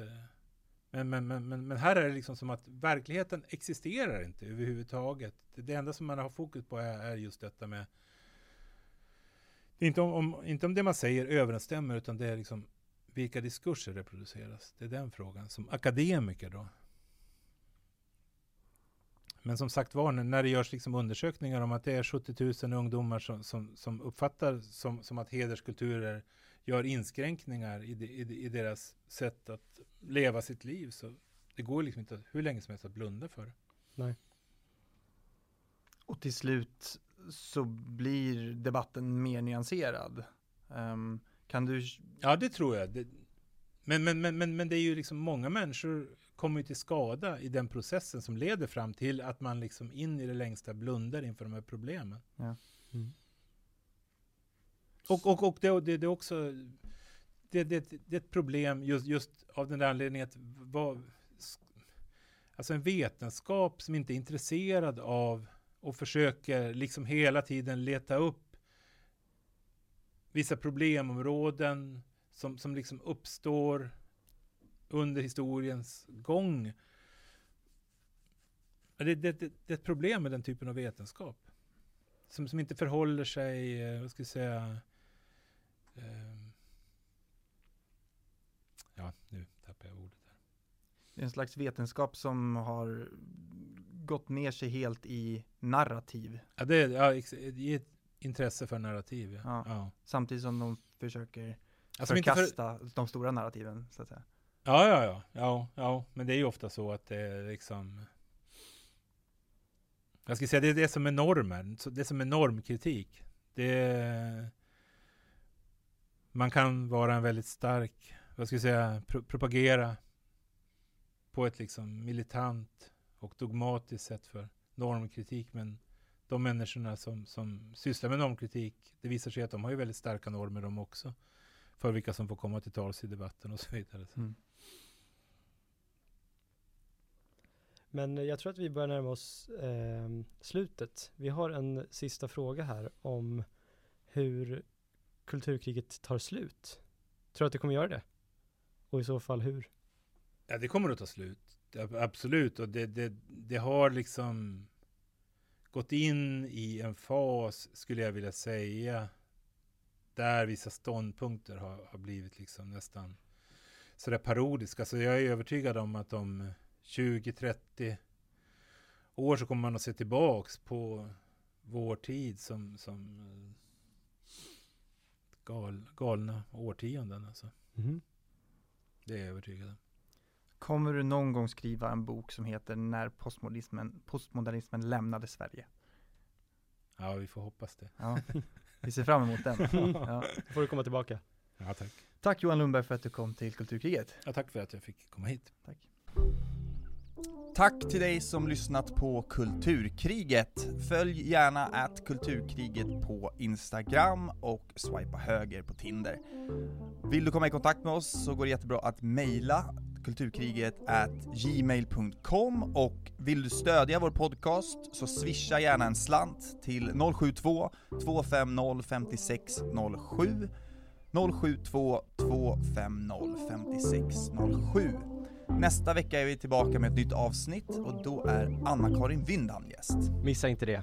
men, men, men, men, här är det liksom som att verkligheten existerar inte överhuvudtaget. Det, det enda som man har fokus på är, är just detta med inte om, om, inte om det man säger överensstämmer, utan det är liksom vilka diskurser reproduceras. Det är den frågan, som akademiker då. Men som sagt var, när det görs liksom undersökningar om att det är 70 000 ungdomar som, som, som uppfattar som, som att hederskulturer gör inskränkningar i, de, i, i, deras sätt att leva sitt liv. Så det går liksom inte hur länge som helst att blunda för det. Nej. Och till slut så blir debatten mer nyanserad. Um, kan du? Ja, det tror jag. Det, men, men, men, men, men det är ju liksom många människor kommer till skada i den processen som leder fram till att man liksom in i det längsta blundar inför de här problemen. Ja. Mm. Och, och, och det, det, det är också det, det, det, är ett problem just, just av den där anledningen att vad, alltså en vetenskap som inte är intresserad av och försöker liksom hela tiden leta upp vissa problemområden som, som liksom uppstår under historiens gång. Det, det, det, det är ett problem med den typen av vetenskap. Som, som inte förhåller sig, eh, vad ska jag säga, Ehm. ja, nu tappar jag ordet. Här. Det är en slags vetenskap som har gått ner sig helt i narrativ. Ja, det är ja, i ett intresse för narrativ. Ja. Ja. Samtidigt som de försöker Alltså, inte för, förkasta de stora narrativen, så att säga ja, ja, ja, ja, ja, men det är ju ofta så att det är liksom jag ska säga det är det som är normen, det är som är normkritik. Det är, man kan vara en väldigt stark, vad ska jag säga, pro propagera på ett liksom militant och dogmatiskt sätt för normkritik. Men de människorna som, som sysslar med normkritik, det visar sig att de har ju väldigt starka normer de också. För vilka som får komma till tals i debatten och så vidare. Mm. Men jag tror att vi börjar närma oss eh, slutet. Vi har en sista fråga här om hur kulturkriget tar slut. Tror du att det kommer göra det? Och i så fall hur? Ja, det kommer att ta slut. Absolut. Och det, det, det har liksom gått in i en fas, skulle jag vilja säga, där vissa ståndpunkter har, har blivit liksom nästan sådär parodiska. Så jag är övertygad om att om 20-30 år så kommer man att se tillbaks på vår tid som, som eh, gal, galna årtionden. Alltså. Mhm. Det är jag övertygad om. Kommer du någon gång skriva en bok som heter När postmodernismen, postmodernismen lämnade Sverige? Ja, vi får hoppas det. Ja, vi ser fram emot den. <laughs> Ja. Då får du komma tillbaka. Ja, tack. Tack Johan Lundberg för att du kom till Kulturkriget. Ja, tack för att jag fick komma hit. Tack till dig som lyssnat på Kulturkriget. Följ gärna att Kulturkriget på Instagram och swipa höger på Tinder. Vill du komma i kontakt med oss så går det jättebra att mejla kulturkriget at gmail.com och vill du stödja vår podcast så swisha gärna en slant till 072 250 5607 072 250 5607 Nästa vecka är vi tillbaka med ett nytt avsnitt och då är Anna-Karin Windan gäst. Missa inte det.